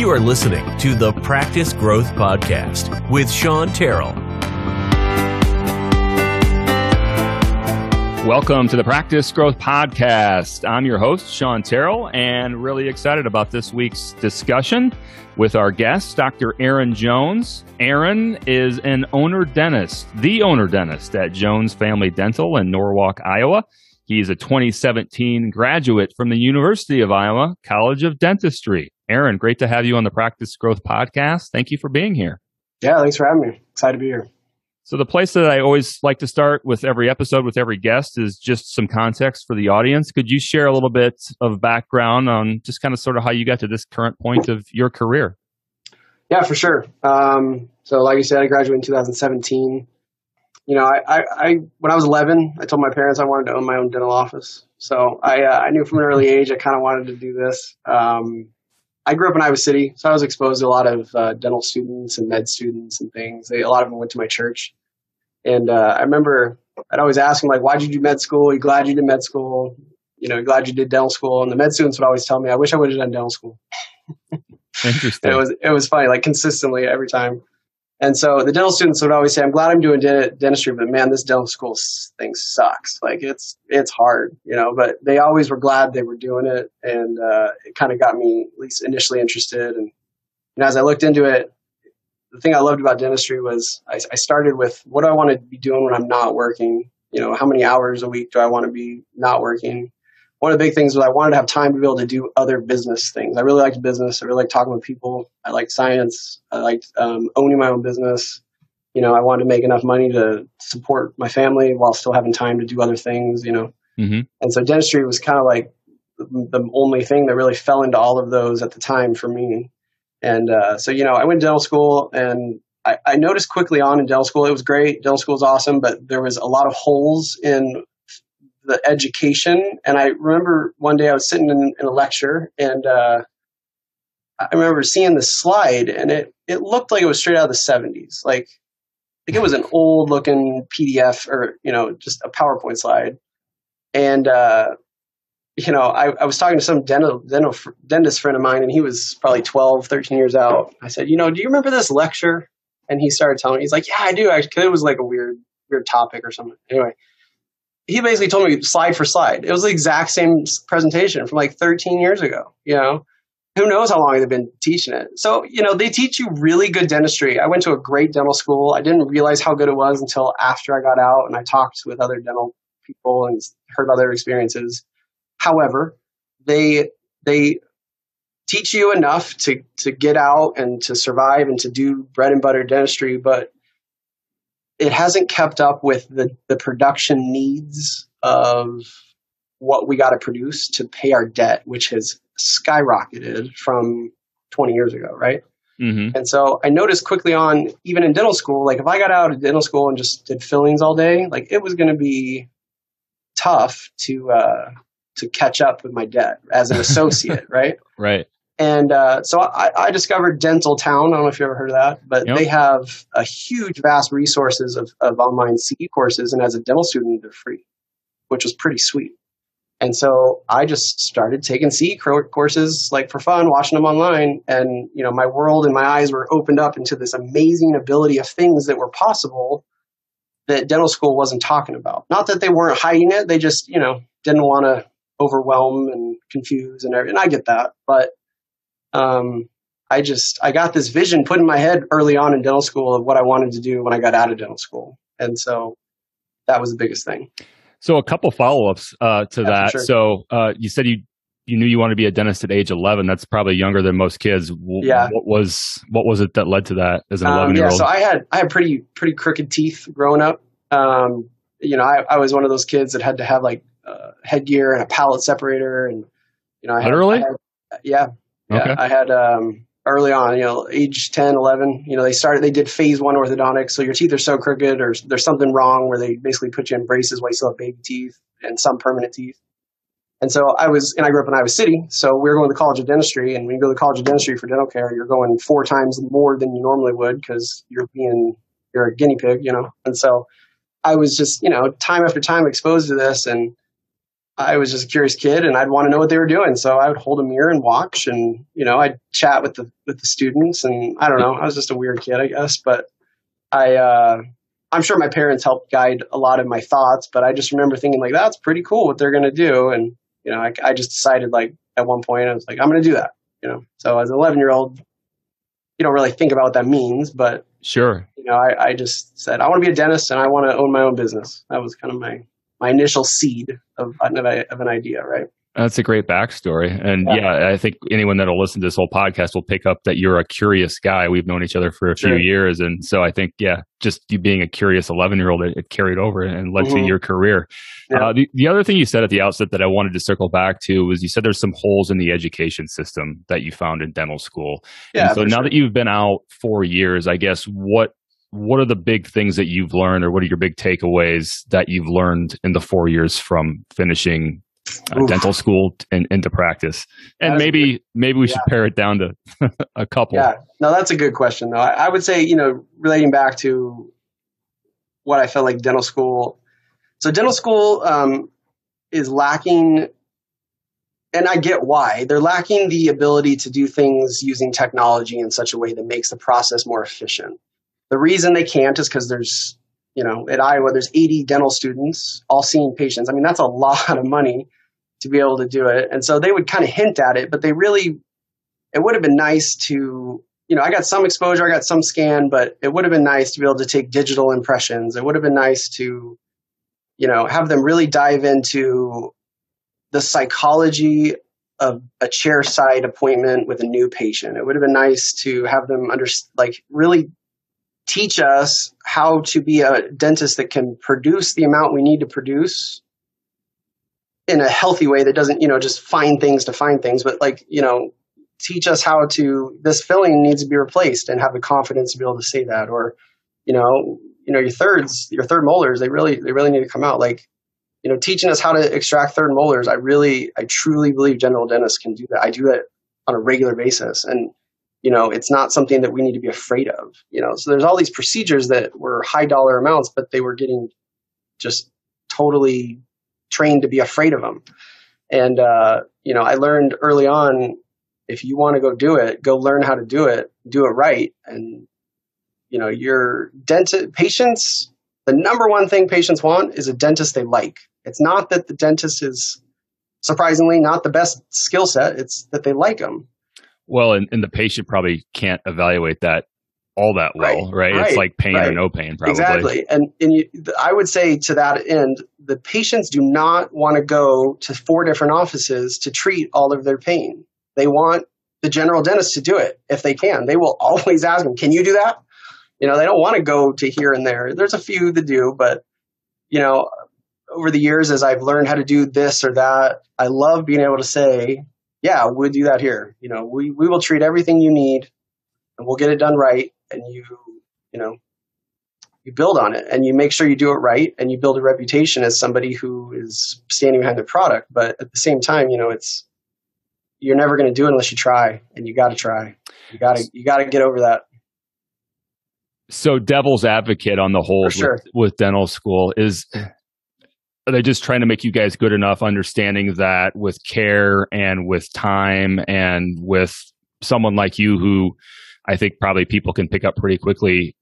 You are listening to the Practice Growth Podcast with Sean Terrell. Welcome to the Practice Growth Podcast. I'm your host, Sean Terrell, and really excited about this week's discussion with our guest, Dr. Aaron Jones. Aaron is an owner dentist, the owner dentist at Jones Family Dental in Norwalk, Iowa. He's a 2017 graduate from the University of Iowa College of Dentistry. Aaron, great to have you on the Practice Growth Podcast. Thank you for being here. Yeah, thanks for having me. Excited to be here. So, the place that I always like to start with every episode with every guest is just some context for the audience. Could you share a little bit of background on just kind of sort of how you got to this current point of your career? Yeah, for sure. Um, so, like you said, I graduated in 2017. You know, I, I, I, when I was 11, I told my parents I wanted to own my own dental office. So I, uh, I knew from an early age I kind of wanted to do this. Um, I grew up in Iowa City, so I was exposed to a lot of uh, dental students and med students and things. They, a lot of them went to my church. And uh, I remember I'd always ask them like, "Why'd you do med school? Are you glad you did med school? You know, glad you did dental school?" And the med students would always tell me, "I wish I would have done dental school." Interesting. it was it was funny, like consistently every time. And so the dental students would always say, "I'm glad I'm doing dentistry, but man, this dental school thing sucks. Like it's it's hard, you know." But they always were glad they were doing it, and uh, it kind of got me at least initially interested. And, and as I looked into it, the thing I loved about dentistry was I, I started with what do I want to be doing when I'm not working? You know, how many hours a week do I want to be not working? One of the big things was I wanted to have time to be able to do other business things. I really liked business. I really liked talking with people. I liked science. I liked um, owning my own business. You know, I wanted to make enough money to support my family while still having time to do other things. You know, mm-hmm. and so dentistry was kind of like the only thing that really fell into all of those at the time for me. And uh, so, you know, I went to dental school and I, I, noticed quickly on in dental school, it was great. Dental school was awesome, but there was a lot of holes in the education. And I remember one day I was sitting in, in a lecture and uh, I remember seeing the slide and it, it looked like it was straight out of the 70s. Like, like it was an old looking PDF or, you know, just a PowerPoint slide. And uh, you know, I, I was talking to some dental, dental, dentist friend of mine, and he was probably 12, 13 years out. I said, you know, do you remember this lecture? And he started telling me, he's like, yeah, I do. Actually, it was like a weird, weird topic or something. Anyway, he basically told me slide for slide. It was the exact same presentation from like 13 years ago. You know, who knows how long they've been teaching it. So, you know, they teach you really good dentistry. I went to a great dental school. I didn't realize how good it was until after I got out and I talked with other dental people and heard about their experiences However, they they teach you enough to to get out and to survive and to do bread and butter dentistry, but it hasn't kept up with the the production needs of what we got to produce to pay our debt, which has skyrocketed from 20 years ago, right? Mm-hmm. And so I noticed quickly on, even in dental school, like if I got out of dental school and just did fillings all day, like it was going to be tough to uh, to catch up with my debt as an associate, right? Right. And uh, so I, I, discovered Dental Town. I don't know if you ever heard of that, but yep. they have a huge, vast resources of, of online CE courses, and as a dental student, they're free, which was pretty sweet. And so I just started taking CE courses like for fun, watching them online, and you know my world and my eyes were opened up into this amazing ability of things that were possible that dental school wasn't talking about. Not that they weren't hiding it; they just you know didn't want to overwhelm and confuse and everything. And I get that, but um, I just I got this vision put in my head early on in dental school of what I wanted to do when I got out of dental school, and so that was the biggest thing. So a couple follow ups uh, to yeah, that. Sure. So uh, you said you you knew you wanted to be a dentist at age 11 that's probably younger than most kids. Yeah. what was what was it that led to that as an 11 year old yeah so i had i had pretty pretty crooked teeth growing up. Um, you know I, I was one of those kids that had to have like uh, headgear and a palate separator, and you know, I literally, had, I had, yeah, yeah, okay. I had um, early on, you know, age 10, 11, you know, they started, they did phase one orthodontics. So your teeth are so crooked or there's something wrong where they basically put you in braces while you still have baby teeth and some permanent teeth. And so I was, and I grew up in Iowa City. So we were going to the College of Dentistry. And when you go to the College of Dentistry for dental care, you're going four times more than you normally would because you're being, you're a guinea pig, you know? And so I was just, you know, time after time exposed to this. And I was just a curious kid and I'd want to know what they were doing. So I would hold a mirror and watch and, you know, I'd chat with the, with the students and I don't know, I was just a weird kid, I guess, but I, uh, I'm sure my parents helped guide a lot of my thoughts, but I just remember thinking like, that's pretty cool what they're going to do. And, you know, I, I just decided like at one point, I was like, I'm going to do that, you know? So as an 11 year old, you don't really think about what that means, but sure. You know, I, I just said, I want to be a dentist and I want to own my own business. That was kind of my, my initial seed of, of an idea, right? That's a great backstory. And yeah. yeah. I think anyone that'll listen to this whole podcast will pick up that you're a curious guy. We've known each other for a sure. few years. And so I think, yeah, just you being a curious 11 year old, it, it, carried over and led mm-hmm. to your career. Yeah. Uh, the, the other thing you said at the outset that I wanted to circle back to was you said there's some holes in the education system that you found in dental school. Yeah. And so now sure. that you've been out four years, I guess what what are the big things that you've learned or what are your big takeaways that you've learned in the four years from finishing uh, dental school and into practice? And maybe maybe we yeah. should pare it down to a couple. Yeah. No that's a good question though. I, I, would say you know relating back to what i felt like dental school so dental school um, is lacking and i get why. They're lacking the ability to do things using technology in such a way that makes the process more efficient the reason they can't is because there's you know, at Iowa, there's 80 dental students all seeing patients. I mean, that's a lot of money to be able to do it. And so they would kind of hint at it, but they really, it would have been nice to, you know, I got some exposure, I got some scan, but it would have been nice to be able to take digital impressions. It would have been nice to, you know, have them really dive into the psychology of a chair side appointment with a new patient. It would have been nice to have them under, like really teach us how to be a dentist that can produce the amount we need to produce in a healthy way that doesn't, you know, just find things to find things, but like, you know, teach us how to this filling needs to be replaced and have the confidence to be able to say that. Or you know you know your thirds your third molars they really they really need to come out. Like you know teaching us how to extract third molars i really i truly believe general dentists can do that. I do that on a regular basis. And you know it's not something that we need to be afraid of you know? So there's all these procedures that were high dollar amounts but they were getting just totally trained to be afraid of them and uh, you know i learned early on if you want to go do it go learn how to do it do it right. And you know your dentist patients the number one thing patients want is a dentist they like. It's not that the dentist is surprisingly not the best skill set it's that they like them well, and, and the patient probably can't evaluate that all that well, right? right? right. It's like pain right. or no pain, probably. Exactly. And, and you, I would say to that end, the patients do not want to go to four different offices to treat all of their pain. They want the general dentist to do it if they can. They will always ask them, can you do that? You know, they don't want to go to here and there. There's a few that do, but, you know, over the years, as I've learned how to do this or that, I love being able to say, yeah, we'll do that here. You know, we, we will treat everything you need and we'll get it done right. And you, you know, you build on it and you make sure you do it right and you build a reputation as somebody who is standing behind the product. But at the same time, you know, it's, you're never going to do it unless you try and you got to try. You got to, you got to get over that. So devil's advocate on the whole sure. with, with dental school is are they just trying to make you guys good enough understanding that with care and with time and with someone like you who I think probably people can pick up pretty quickly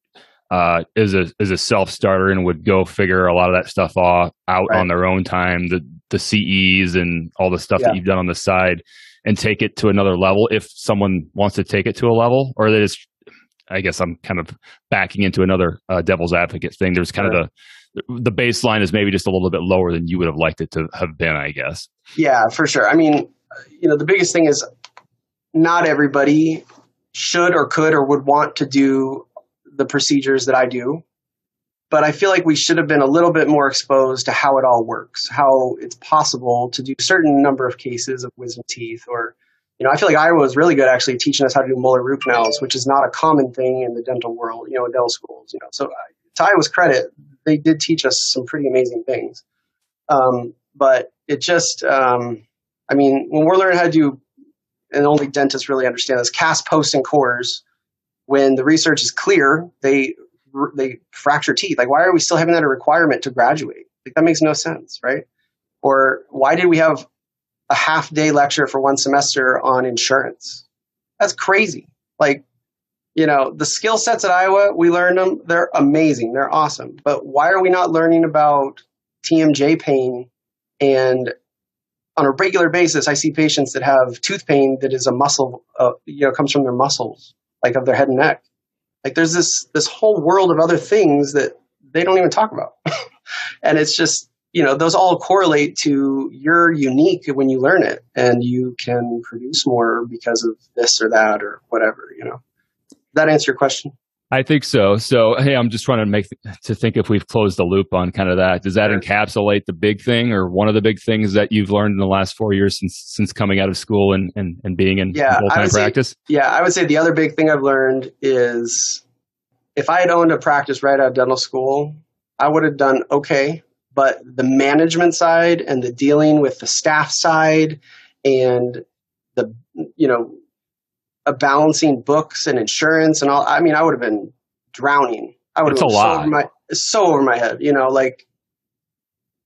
uh, is a is a self starter and would go figure a lot of that stuff off out right. on their own time, the the CEs and all the stuff yeah. that you've done on the side, and take it to another level if someone wants to take it to a level, or they just I guess I'm kind of backing into another uh, devil's advocate thing. There's kind of the the baseline is maybe just a little bit lower than you would have liked it to have been, I guess. Yeah, for sure. I mean, you know, the biggest thing is not everybody should or could or would want to do the procedures that I do. But I feel like we should have been a little bit more exposed to how it all works, how it's possible to do a certain number of cases of wisdom teeth or you know, I feel like Iowa was really good actually teaching us how to do molar root canals, which is not a common thing in the dental world, you know, in dental schools, you know. So to Iowa's credit, they did teach us some pretty amazing things. Um, but it just, um, I mean, when we're learning how to do, and only dentists really understand this, cast posts and cores, when the research is clear, they they fracture teeth. Like, why are we still having that a requirement to graduate? Like, that makes no sense, right? Or why did we have a half day lecture for one semester on insurance? That's crazy. Like, you know, the skill sets at Iowa, we learned them. They're amazing. They're awesome. But why are we not learning about TMJ pain and on a regular basis, I see patients that have tooth pain that is a muscle, uh, you know, comes from their muscles, like of their head and neck. Like there's this this whole world of other things that they don't even talk about, and it's just you know those all correlate to you're unique when you learn it, and you can produce more because of this or that or whatever. You know, Does that answer your question? I think so. So, hey, I'm just trying to make to think if we've closed the loop on kind of that. Does that encapsulate the big thing or one of the big things that you've learned in the last four years since since coming out of school and and, and being in yeah, full time practice? Say, yeah, I would say the other big thing I've learned is if I had owned a practice right out of dental school, I would have done okay. But the management side and the dealing with the staff side and the you know balancing books and insurance and all. I mean, I would have been drowning. I would have been so over, my, so over my head. You know, like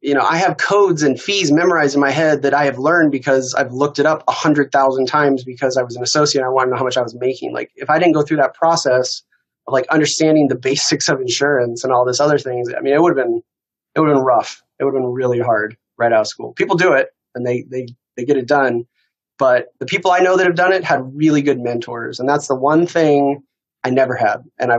you know, I have codes and fees memorized in my head that I have learned because I've looked it up a hundred thousand times because I was an associate. and I wanted to know how much I was making. Like, if I didn't go through that process of like understanding the basics of insurance and all this other things, I mean, it would have been, it would have been rough. It would have been really hard right out of school. People do it and they, they, they get it done. But the people I know that have done it had really good mentors. And that's the one thing I never had. And I,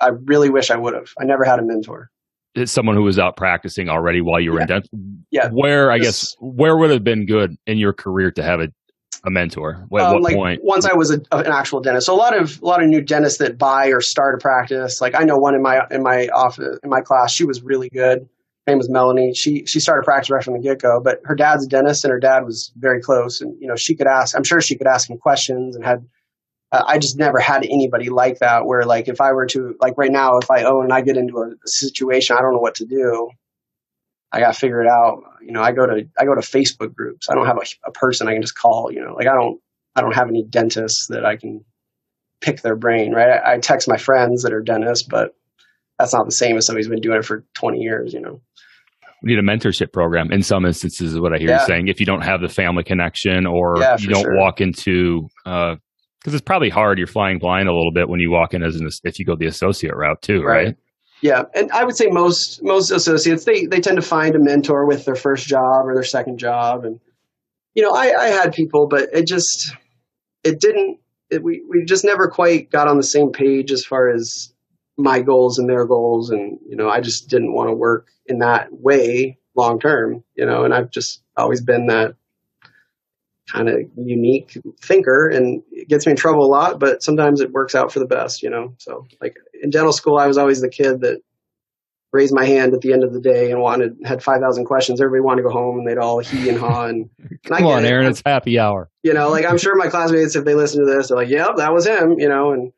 I really wish I would have. I never had a mentor. It's someone who was out practicing already while you were yeah. in dental. Yeah. Where, I guess, where would have been good in your career to have a, a mentor? At um, what like point? Once I was a, an actual dentist. So a lot of a lot of new dentists that buy or start a practice. Like I know one in my in my office in my class. She was really good name was Melanie. She she started practice right from the get go, but her dad's a dentist, and her dad was very close. And you know, she could ask. I'm sure she could ask him questions, and had. Uh, I just never had anybody like that. Where like if I were to like right now, if I own and I get into a, situation, I don't know what to do. I got to figure it out. You know, I go to I go to Facebook groups. I don't have a, a person I can just call. You know, like I don't I don't have any dentists that I can pick their brain. Right? I, I text my friends that are dentists, but that's not the same as somebody who's been doing it for 20 years. You know we need a mentorship program in some instances is what i hear yeah. you saying if you don't have the family connection or yeah, you don't sure. walk into because uh, it's probably hard you're flying blind a little bit when you walk in as an if you go the associate route too right, right? yeah and i would say most most associates they they tend to find a mentor with their first job or their second job and you know i i had people but it just it didn't it, we we just never quite got on the same page as far as my goals and their goals and you know i just didn't want to work in that way long term you know and i've just always been that kind of unique thinker and it gets me in trouble a lot but sometimes it works out for the best you know so like in dental school i was always the kid that raised my hand at the end of the day and wanted had 5000 questions everybody wanted to go home and they'd all he and haw and, and come on it. aaron it's happy hour you know like i'm sure my classmates if they listen to this they're like yep that was him you know and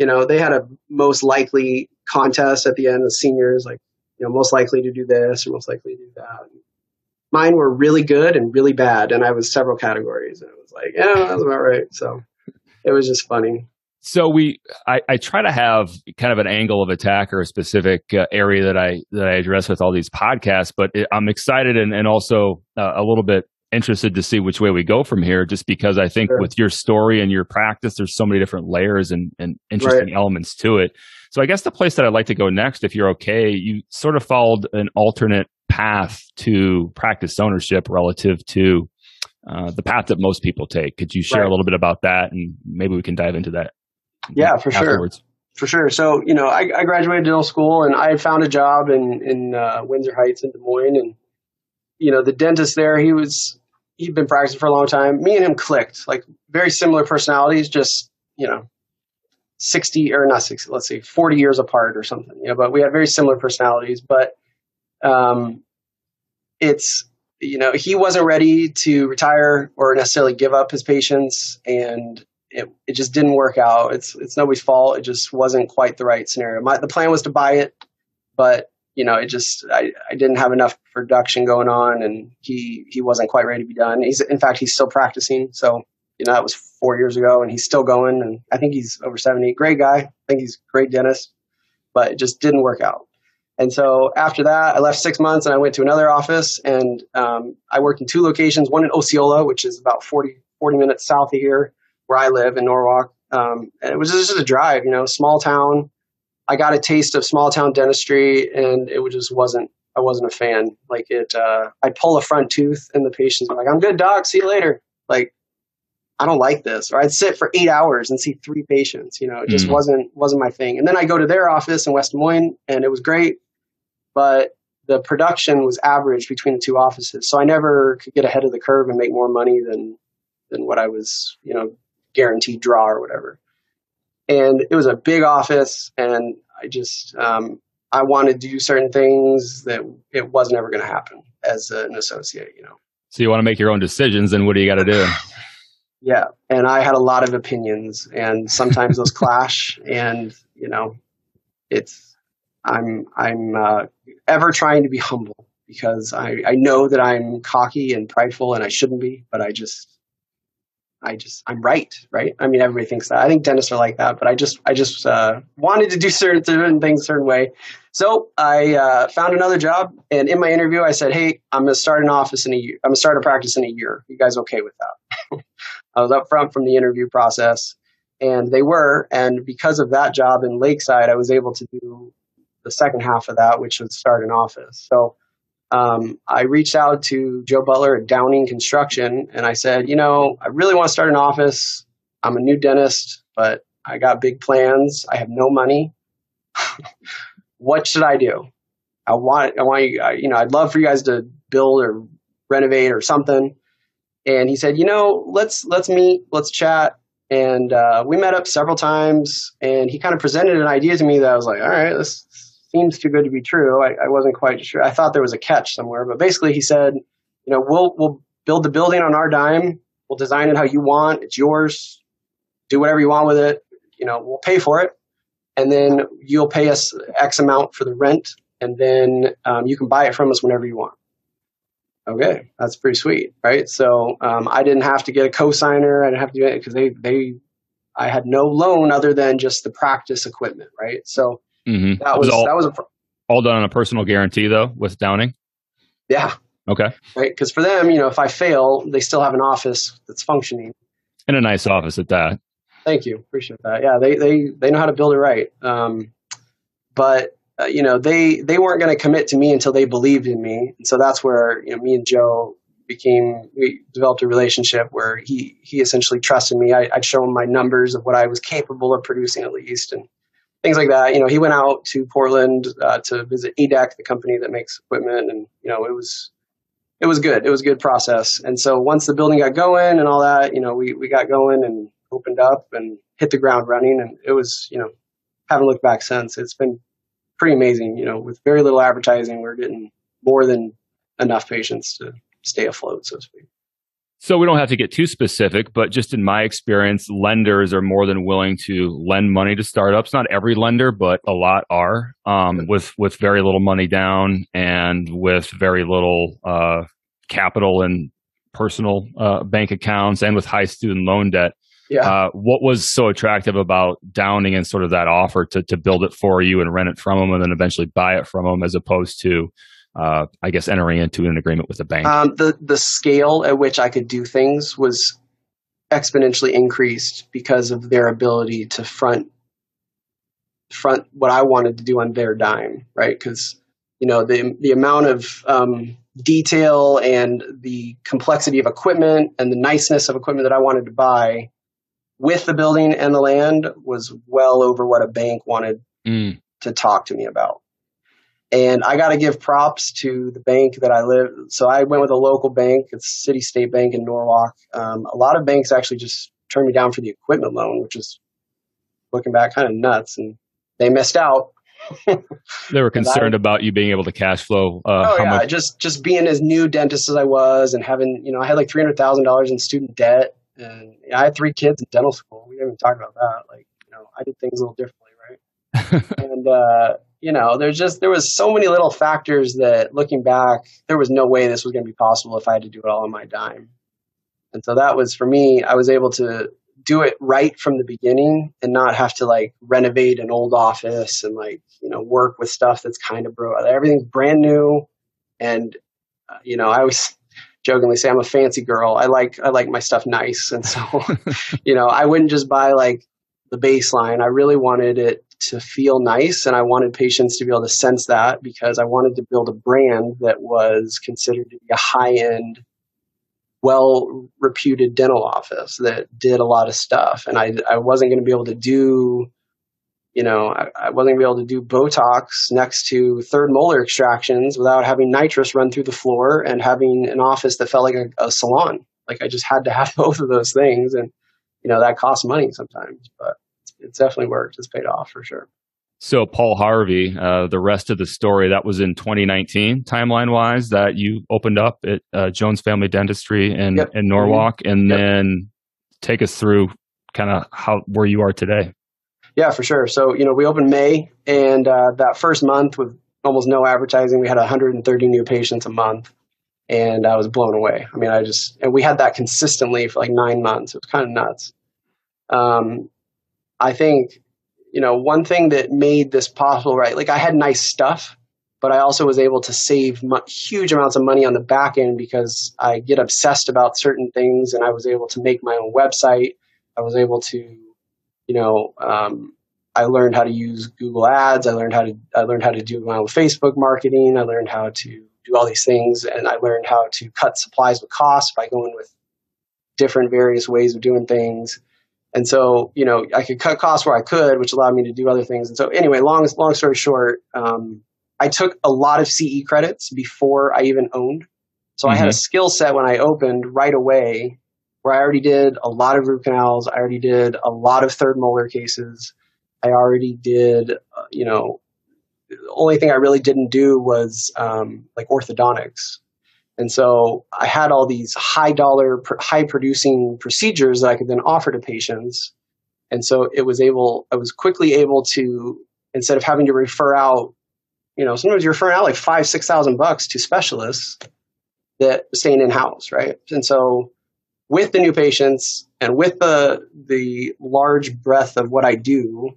you know, they had a most likely contest at the end of seniors, like, you know, most likely to do this or most likely to do that. Mine were really good and really bad, and I was several categories, and it was like, yeah, that's about right. So it was just funny. So we, I, I try to have kind of an angle of attack or a specific uh, area that I that I address with all these podcasts, but it, I'm excited and and also uh, a little bit interested to see which way we go from here just because i think sure. with your story and your practice there's so many different layers and, and interesting right. elements to it so i guess the place that i'd like to go next if you're okay you sort of followed an alternate path to practice ownership relative to uh, the path that most people take could you share right. a little bit about that and maybe we can dive into that yeah for afterwards. sure for sure. So, you know, I, I graduated dental school and I found a job in, in uh, Windsor Heights in Des Moines. And, you know, the dentist there, he was, he'd been practicing for a long time. Me and him clicked, like very similar personalities, just you know, sixty or not sixty, let's see, forty years apart or something. You know, but we had very similar personalities. But um, it's you know he wasn't ready to retire or necessarily give up his patients, and it it just didn't work out. It's it's nobody's fault. It just wasn't quite the right scenario. My, the plan was to buy it, but you know, it just I, I didn't have enough production going on, and he he wasn't quite ready to be done. He's in fact he's still practicing, so you know that was four years ago, and he's still going, and I think he's over seventy. Great guy, I think he's great dentist, but it just didn't work out. And so after that, I left six months and I went to another office and um, I worked in two locations, one in Osceola, which is about 40, 40 minutes south of here where I live in Norwalk. Um, and it was just a drive, you know, small town. I got a taste of small town dentistry and it just wasn't, I wasn't a fan. Like it, uh, I'd pull a front tooth and the patient's like, I'm good, doc. See you later. Like, I don't like this. Or I'd sit for eight hours and see three patients. You know, it just mm. wasn't wasn't my thing. And then I go to their office in West Des Moines, and it was great but the production was average between the two offices. So I never could get ahead of the curve and make more money than than what I was, you know, guaranteed draw or whatever. And it was a big office, and I just um, I wanted to do certain things that it wasn't ever going to happen as an associate, you know. So you want to make your own decisions, and what do you got to do? yeah, and I had a lot of opinions, and sometimes those clash, and you know, it's I'm I'm uh, ever trying to be humble because I, I know that I'm cocky and prideful and I shouldn't be, but I just I just I'm right, right? I mean, everybody thinks that. I think dentists are like that, but I just I just uh, wanted to do certain, certain things a certain way. So I uh, found another job, and in my interview, I said, "Hey, I'm going to start an office in a year. I'm going to start a practice in a year. You guys okay with that?" I was up front from the interview process, and they were. And because of that job in Lakeside, I was able to do the second half of that, which was start an office. So um, I reached out to Joe Butler at Downing Construction and I said, you know, I really want to start an office. I'm a new dentist, but I got big plans. I have no money. what should I do? I want, I want you, you know, I'd love for you guys to build or renovate or something. And he said, you know, let's let's meet, let's chat. And uh, we met up several times, and he kind of presented an idea to me that I was like, all right, this seems too good to be true. I, I wasn't quite sure. I thought there was a catch somewhere, but basically he said, you know, we'll we'll build the building on our dime. We'll design it how you want. It's yours. Do whatever you want with it. You know, we'll pay for it, and then you'll pay us X amount for the rent, and then um, you can buy it from us whenever you want. Okay, that's pretty sweet, right? So um, I didn't have to get a cosigner. I didn't have to do it because they they I had no loan other than just the practice equipment, right? So Mm-hmm. That was, was all, that was a, all done on a personal guarantee though with Downing. Yeah. Okay. Right, because for them, you know, if I fail, they still have an office that's functioning. And a nice office at that. Thank you, appreciate that. Yeah, they they they know how to build it right. Um, but uh, you know, they they weren't going to commit to me until they believed in me, and so that's where you know me and Joe became we developed a relationship where he he essentially trusted me. I, would show him my numbers of what I was capable of producing at least, and things like that. You know, he went out to Portland uh, to visit A-dec, the company that makes equipment, and you know, it was it was good. It was a good process. And so once the building got going and all that, you know, we we got going and opened up and hit the ground running, and it was you know, haven't looked back since. It's been pretty amazing. You know, with very little advertising, we're getting more than enough patients to stay afloat, so to speak. So we don't have to get too specific, but just in my experience, lenders are more than willing to lend money to startups. Not every lender, but a lot are um, with with very little money down and with very little uh, capital and personal uh, bank accounts, and with high student loan debt. Yeah. Uh, what was so attractive about Downing and sort of that offer to to build it for you and rent it from them, and then eventually buy it from them, as opposed to uh, I guess entering into an agreement with a bank? Um, the the scale at which I could do things was exponentially increased because of their ability to front front what I wanted to do on their dime, right? Because you know the the amount of um, detail and the complexity of equipment and the niceness of equipment that I wanted to buy with the building and the land was well over what a bank wanted mm. to talk to me about. And I got to give props to the bank that I live. So I went with a local bank. It's City State Bank in Norwalk. Um, a lot of banks actually just turned me down for the equipment loan, which is looking back kind of nuts. And they missed out. they were concerned I, about you being able to cash flow. Uh, oh yeah, much- just just being as new dentist as I was, and having you know I had like three hundred thousand dollars in student debt, and you know, I had three kids in dental school. We didn't even talk about that. Like you know, I did things a little differently, right? and uh, you know, there's just there was so many little factors that looking back, there was no way this was going to be possible if I had to do it all on my dime. And so that was for me, I was able to do it right from the beginning and not have to like renovate an old office and like you know work with stuff that's kind of bro everything's brand new and uh, you know i always jokingly say i'm a fancy girl. I like i like my stuff nice. And so you know i wouldn't just buy like the baseline. I really wanted it to feel nice and i wanted patients to be able to sense that because i wanted to build a brand that was considered to be a high end well reputed dental office that did a lot of stuff. And I, I wasn't going to be able to do, you know, I, I wasn't going to be able to do Botox next to third molar extractions without having nitrous run through the floor and having an office that felt like a, a salon. Like I just had to have both of those things. And, you know, that costs money sometimes, but it's definitely worked. It's paid off for sure. So, Paul Harvey, uh, the rest of the story that was in 2019, timeline wise, that you opened up at uh, Jones Family Dentistry in, yep. in Norwalk, and yep. then take us through kind of how where you are today. Yeah, for sure. So, you know, we opened May, and uh, that first month with almost no advertising, we had 130 new patients a month, and I was blown away. I mean, I just and we had that consistently for like nine months. It was kind of nuts. Um, I think you know, one thing that made this possible, right? Like I had nice stuff, but I also was able to save huge amounts of money on the back end because I get obsessed about certain things and I was able to make my own website. I was able to, you know, um, I learned how to use Google Ads. I learned how to I learned how to do my own Facebook marketing. I learned how to do all these things, and I learned how to cut supplies with costs by going with different various ways of doing things. And so, you know, I could cut costs where I could, which allowed me to do other things. And so, anyway, long long story short, um, I took a lot of CE credits before I even owned. So mm-hmm. I had a mm-hmm. skill set when I opened right away, where I already did a lot of root canals. I already did a lot of third molar cases. I already did, uh, you know, the only thing I really didn't do was um, like orthodontics. And so I had all these high dollar, high producing procedures that I could then offer to patients. And so it was able, I was quickly able to, instead of having to refer out, you know, sometimes you're referring out like five, six thousand bucks to specialists that staying in house, right? And so with the new patients and with the the large breadth of what I do,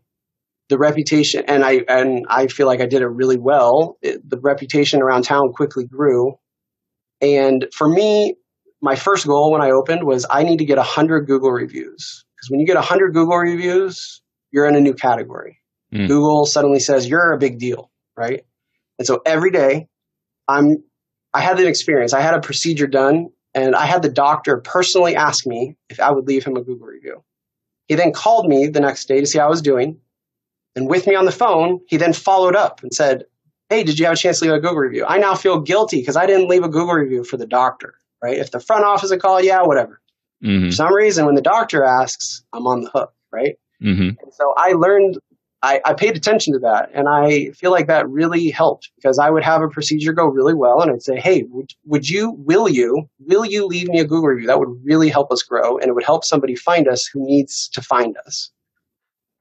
the reputation and I and I feel like I did it really well. It, the reputation around town quickly grew and for me, my first goal when I opened was I need to get 100 Google reviews. Because when you get 100 Google reviews, you're in a new category. Mm. Google suddenly says you're a big deal, right? And so every day, I'm I had an experience. I had a procedure done, and I had the doctor personally ask me if I would leave him a Google review. He then called me the next day to see how I was doing. And with me on the phone, he then followed up and said, hey, did you have a chance to leave a Google review? I now feel guilty because I didn't leave a Google review for the doctor, right? If the front office a call, yeah, whatever. Mm-hmm. For some reason, when the doctor asks, I'm on the hook, right? Mm-hmm. And so I learned, I, I paid attention to that. And I feel like that really helped because I would have a procedure go really well and I'd say, hey, would, would you, will you, will you leave me a Google review? That would really help us grow and it would help somebody find us who needs to find us.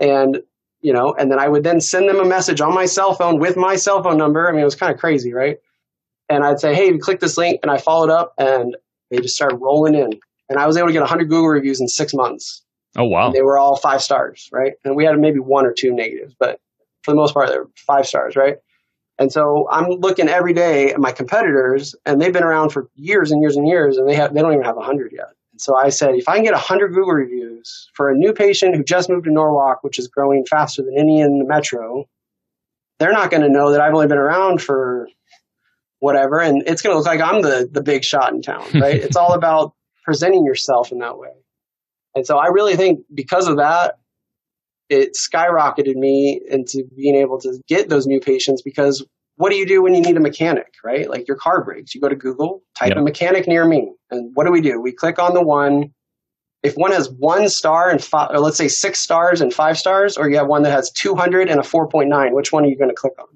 And you know, and then I would then send them a message on my cell phone with my cell phone number. I mean, it was kind of crazy, right? And I'd say, hey, click this link, and I followed up, and they just started rolling in. And I was able to get 100 Google reviews in six months. Oh, wow. And they were all five stars, right? And we had maybe one or two negatives, but for the most part, they're five stars, right? And so I'm looking every day at my competitors, and they've been around for years and years and years, and they have they don't even have 100 yet. So I said, if I can get 100 Google reviews for a new patient who just moved to Norwalk, which is growing faster than any in the metro, they're not going to know that I've only been around for whatever. And it's going to look like I'm the, the big shot in town, right? it's all about presenting yourself in that way. And so I really think because of that, it skyrocketed me into being able to get those new patients because what do you do when you need a mechanic, right? Like your car breaks. You go to Google, type yep. a mechanic near me. And what do we do? We click on the one. If one has one star and five, or let's say six stars and five stars, or you have one that has 200 and a 4.9, which one are you going to click on?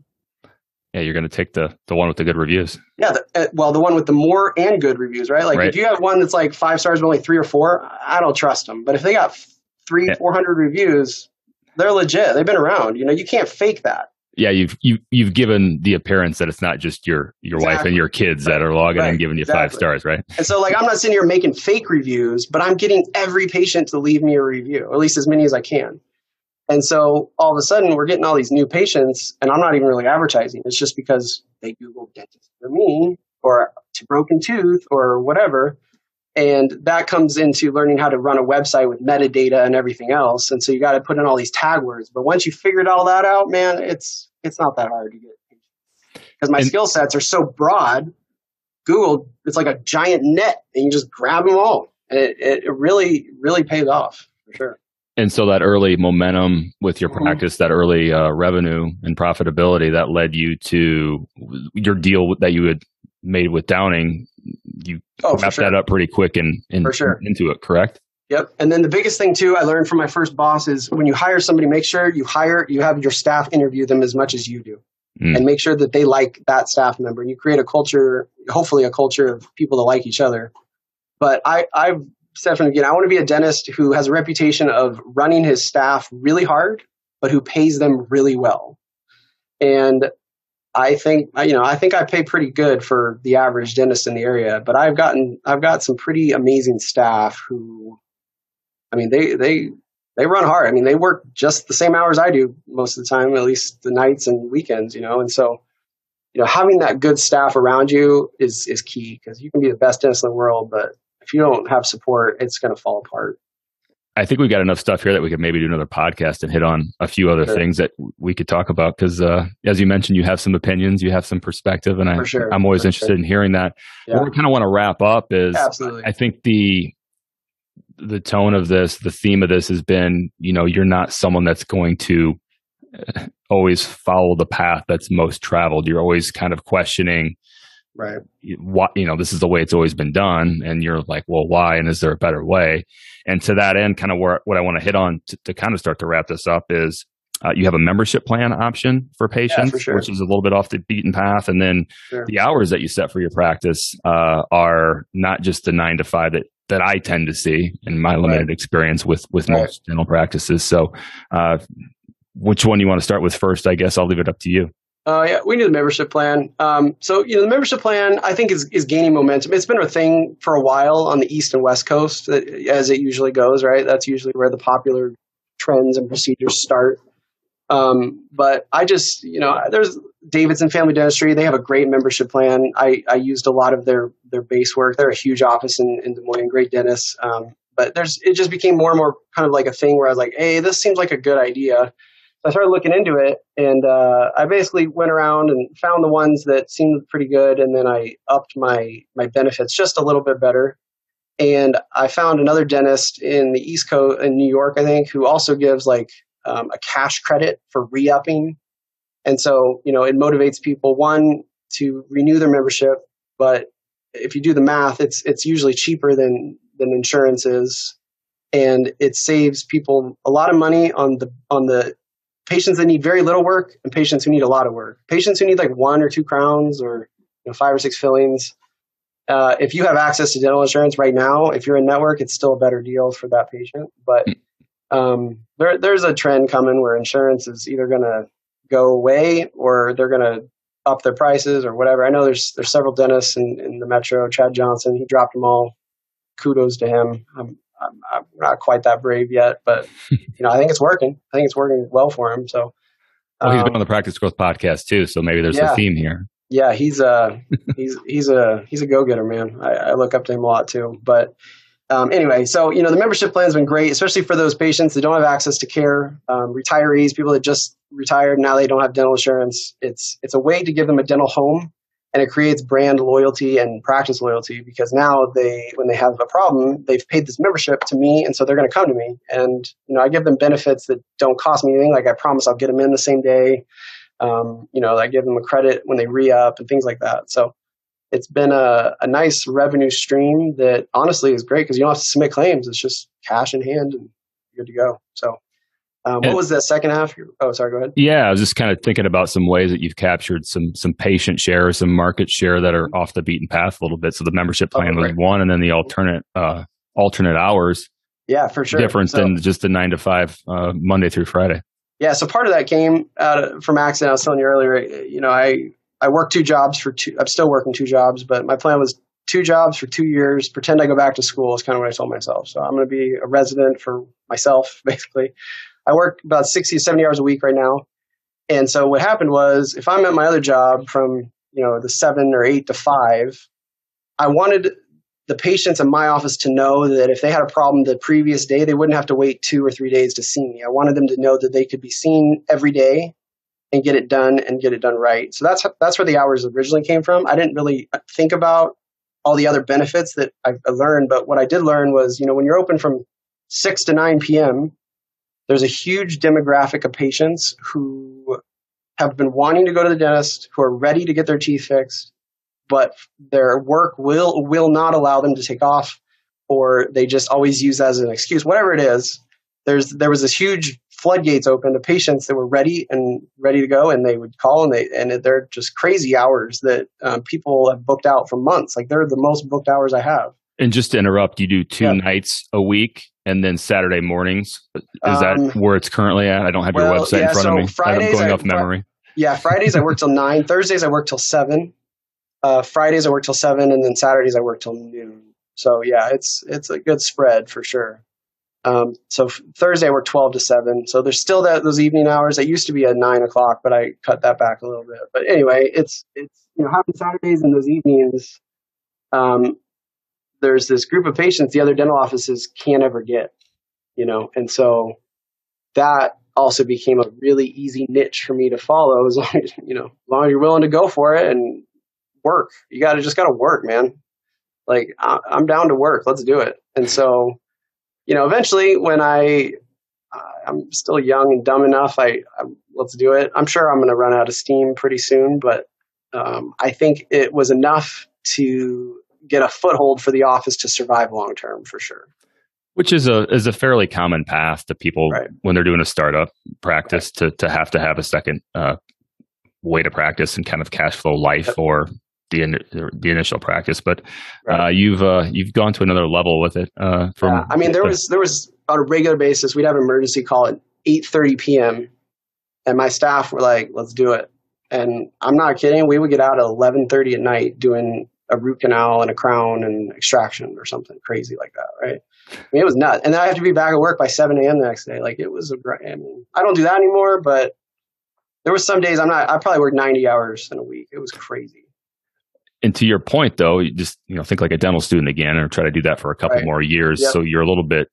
Yeah, you're going to take the the one with the good reviews. Yeah, the, uh, well, the one with the more and good reviews, right? Like right. if you have one that's like five stars but only three or four, I don't trust them. But if they got three, yeah. 400 reviews, they're legit. They've been around. You know, you can't fake that yeah, you've you, you've given the appearance that it's not just your your exactly. wife and your kids that are logging right. and giving you exactly. five stars, right? And so, like, I'm not sitting here making fake reviews, but I'm getting every patient to leave me a review, or at least as many as I can. And so, all of a sudden, we're getting all these new patients, and I'm not even really advertising. It's just because they Google dentist for me, or to broken tooth, or whatever. And that comes into learning how to run a website with metadata and everything else. And so you got to put in all these tag words. But once you figured all that out, man, it's it's not that hard to get because my skill sets are so broad. Google, it's like a giant net, and you just grab them all, and it, it, really really pays off for sure. And so that early momentum with your mm-hmm. practice, that early uh, revenue and profitability, that led you to your deal that you had made with Downing you oh, wrap sure. that up pretty quick and, and sure. into it, correct? Yep. And then the biggest thing too, I learned from my first boss is when you hire somebody, make sure you hire, you have your staff interview them as much as you do. Mm. And make sure that they like that staff member. And you create a culture, hopefully a culture of people that like each other. But I, I've said from the beginning, I want to be a dentist who has a reputation of running his staff really hard, but who pays them really well. And I think you know I think I pay pretty good for the average dentist in the area, but I've gotten I've got some pretty amazing staff who, I mean they they they run hard. I mean they work just the same hours I do most of the time, at least the nights and weekends, you know. And so, you know, having that good staff around you is is key because you can be the best dentist in the world, but if you don't have support, it's going to fall apart. I think we've got enough stuff here that we could maybe do another podcast and hit on a few other sure. things that we could talk about. Because uh, as you mentioned, you have some opinions, you have some perspective, and I, sure. I'm always For interested sure. in hearing that. Yeah. What we kind of want to wrap up is, Absolutely. I think the the tone of this, the theme of this has been, you know, you're not someone that's going to uh, always follow the path that's most traveled. You're always kind of questioning right what you know this is the way it's always been done and you're like well why and is there a better way and to that end kind of where what i want to hit on to, to kind of start to wrap this up is uh, you have a membership plan option for patients, yeah, for sure. which is a little bit off the beaten path. And then sure. the hours that you set for your practice uh, are not just the nine to five that, that I tend to see in my limited right. experience with with right. most dental practices. So, uh, which one you want to start with first? I guess I'll leave it up to you. Uh, yeah, we need the membership plan. Um, so, you know, the membership plan, I think, is, is gaining momentum. It's been a thing for a while on the East and West Coast, as it usually goes, right? That's usually where the popular trends and procedures start. Um, but I just, you know, there's Davidson Family Dentistry. They have a great membership plan. I, I used a lot of their, their base work. They're a huge office in, in Des Moines, great dentists. Um, but there's, it just became more and more kind of like a thing where I was like, hey, this seems like a good idea. I started looking into it, and uh, I basically went around and found the ones that seemed pretty good, and then I upped my my benefits just a little bit better. And I found another dentist in the East Coast in New York, I think, who also gives like um, a cash credit for re-upping. And so, you know, it motivates people one to renew their membership, but if you do the math, it's it's usually cheaper than than insurance is, and it saves people a lot of money on the on the patients that need very little work and patients who need a lot of work. Patients who need like one or two crowns or you know, five or six fillings. Uh, if you have access to dental insurance right now, if you're in network, it's still a better deal for that patient. But hmm. um, there, there's a trend coming where insurance is either going to go away or they're going to up their prices or whatever. I know there's there's several dentists in, in the metro. Chad Johnson, he dropped them all. Kudos to him. I'm, I'm, I'm, not quite that brave yet, but you know, I think it's working. I think it's working well for him. So, well, he's um, been on the Practice Growth podcast too, so maybe there's yeah, a theme here. Yeah, he's a he's he's a he's a go getter, man. I, I, look up to him a lot too. But um, anyway, so you know, the membership plan has been great, especially for those patients that don't have access to care, um, retirees, people that just retired now they don't have dental insurance. It's it's a way to give them a dental home and it creates brand loyalty and practice loyalty because now they when they have a problem they've paid this membership to me and so they're going to come to me. And you know i give them benefits that don't cost me anything. Like i promise i'll get them in the same day. Um, you know i give them a credit when they re-up and things like that. So it's been a, a nice revenue stream that honestly is great because you don't have to submit claims. It's just cash in hand and good to go. So um, what was the second half? Oh, sorry. Go ahead. Yeah, I was just kind of thinking about some ways that you've captured some some patient share, some market share that are off the beaten path a little bit. So the membership plan oh, was one, and then the alternate uh, alternate hours. Yeah, for sure. Different so, than just the nine to five uh, Monday through Friday. yeah, so part of that came out of, from accident. I was telling you earlier. You know, I I worked two jobs for two. I'm still working two jobs, but my plan was two jobs for two years. Pretend I go back to school is kind of what I told myself. So I'm going to be a resident for myself, basically. I work about 60 to 70 hours a week right now. And so what happened was if I'm at my other job from, you know, the seven or eight to five, I wanted the patients in my office to know that if they had a problem the previous day, they wouldn't have to wait two or three days to see me. I wanted them to know that they could be seen every day and get it done and get it done right. So that's that's where the hours originally came from. I didn't really think about all the other benefits that I learned, but what I did learn was, you know, when you're open from 6 to 9 p.m., there's a huge demographic of patients who have been wanting to go to the dentist, who are ready to get their teeth fixed, but their work will will not allow them to take off or they just always use that as an excuse. Whatever it is there's there was this huge floodgates open to patients that were ready and ready to go and they would call and they and they're just crazy hours that um, people have booked out for months. Like they're the most booked hours i have and just to interrupt you do two yeah. nights a week and then saturday mornings is um, that where it's currently at i don't have well, your website yeah, in front so of me fridays i'm going I, off memory yeah fridays i work till nine thursdays i work till seven uh, Fridays I work till seven, and then Saturdays I work till noon. So yeah, it's it's a good spread for sure. Um, so f- Thursday I work twelve to seven. So there's still that those evening hours. That used to be at nine o'clock, but I cut that back a little bit. But anyway, it's it's you know having Saturdays and those evenings. Um, there's this group of patients the other dental offices can't ever get, you know, and so that also became a really easy niche for me to follow as long as you know as long as you're willing to go for it and work. You got to just got to work, man. Like I, am down to work. Let's do it. And so, you know, eventually when I, I'm still young and dumb enough, I, I let's do it. I'm sure I'm going to run out of steam pretty soon, but um, I think it was enough to get a foothold for the office to survive long term for sure. Which is a is a fairly common path to people right. when they're doing a startup practice right. to to have to have a second uh, way to practice and kind of cash flow life yep. or the the initial practice, but right. uh, you've uh, you've gone to another level with it. Uh, from yeah. I mean, there was there was on a regular basis we'd have an emergency call at eight thirty p.m. and my staff were like, "Let's do it." And I'm not kidding. We would get out at eleven thirty at night doing a root canal and a crown and extraction or something crazy like that, right? I mean, it was nuts. And then I have to be back at work by seven a.m. the next day. Like it was a. I mean, I don't do that anymore, but there was some days I'm not. I probably worked ninety hours in a week. It was crazy and to your point though you just you know think like a dental student again and try to do that for a couple right. more years yep. so you're a little bit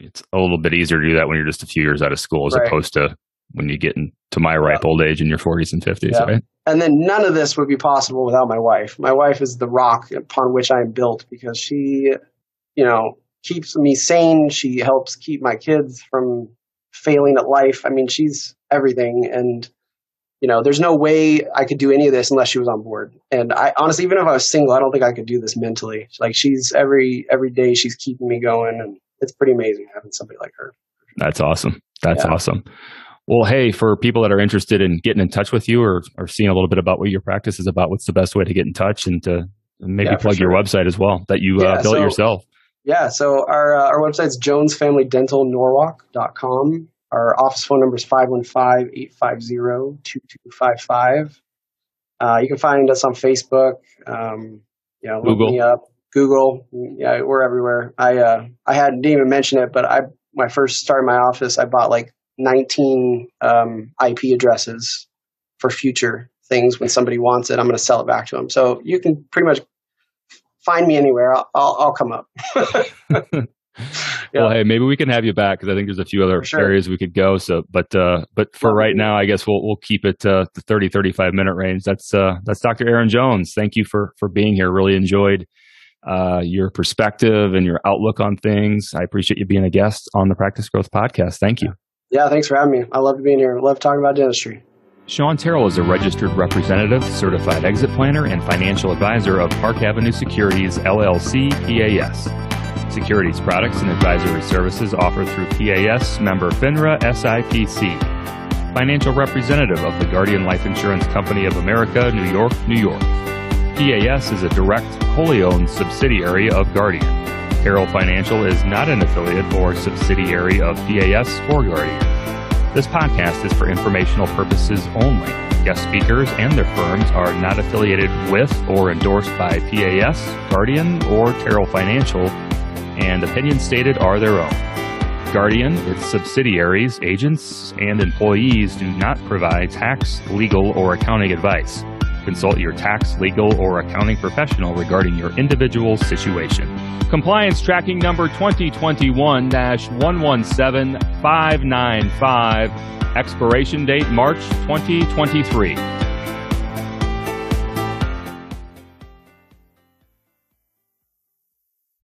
it's a little bit easier to do that when you're just a few years out of school as right. opposed to when you get into my ripe yep. old age in your 40s and 50s yep. right and then none of this would be possible without my wife my wife is the rock upon which i am built because she you know keeps me sane she helps keep my kids from failing at life i mean she's everything and you know, there's no way I could do any of this unless she was on board. And I honestly, even if I was single, I don't think I could do this mentally. Like she's every every day she's keeping me going, and it's pretty amazing having somebody like her. That's awesome. That's yeah. awesome. Well, hey, for people that are interested in getting in touch with you or, or seeing a little bit about what your practice is about, what's the best way to get in touch and to maybe yeah, plug sure. your website as well that you uh, yeah, uh, built so, yourself? Yeah, so our uh, our website's jonesfamilydentalnorwalk.com. Our office phone number is 515-850-2255. Uh, you can find us on Facebook. Um, you know, Google. look me up. Google. Yeah, we're everywhere. I uh, I hadn't even mention it, but I when I first started my office, I bought like 19 um, IP addresses for future things. When somebody wants it, I'm going to sell it back to them. So you can pretty much find me anywhere. I'll, I'll, I'll come up. yeah. Well, hey, maybe we can have you back because I think there's a few other sure. areas we could go. So, but uh, but for right now, I guess we'll we'll keep it uh, the 30 35 minute range. That's uh, that's Dr. Aaron Jones. Thank you for for being here. Really enjoyed uh, your perspective and your outlook on things. I appreciate you being a guest on the Practice Growth Podcast. Thank you. Yeah, thanks for having me. I love being here. Love talking about dentistry. Sean Terrell is a registered representative, certified exit planner, and financial advisor of Park Avenue Securities LLC PAS. Securities products and advisory services offered through PAS member FINRA SIPC. Financial representative of the Guardian Life Insurance Company of America, New York, New York. PAS is a direct, wholly owned subsidiary of Guardian. Terrell Financial is not an affiliate or subsidiary of PAS or Guardian. This podcast is for informational purposes only. Guest speakers and their firms are not affiliated with or endorsed by PAS, Guardian, or Terrell Financial, and opinions stated are their own. Guardian, its subsidiaries, agents, and employees do not provide tax, legal, or accounting advice. Consult your tax, legal, or accounting professional regarding your individual situation. Compliance tracking number 2021 117595. Expiration date March 2023.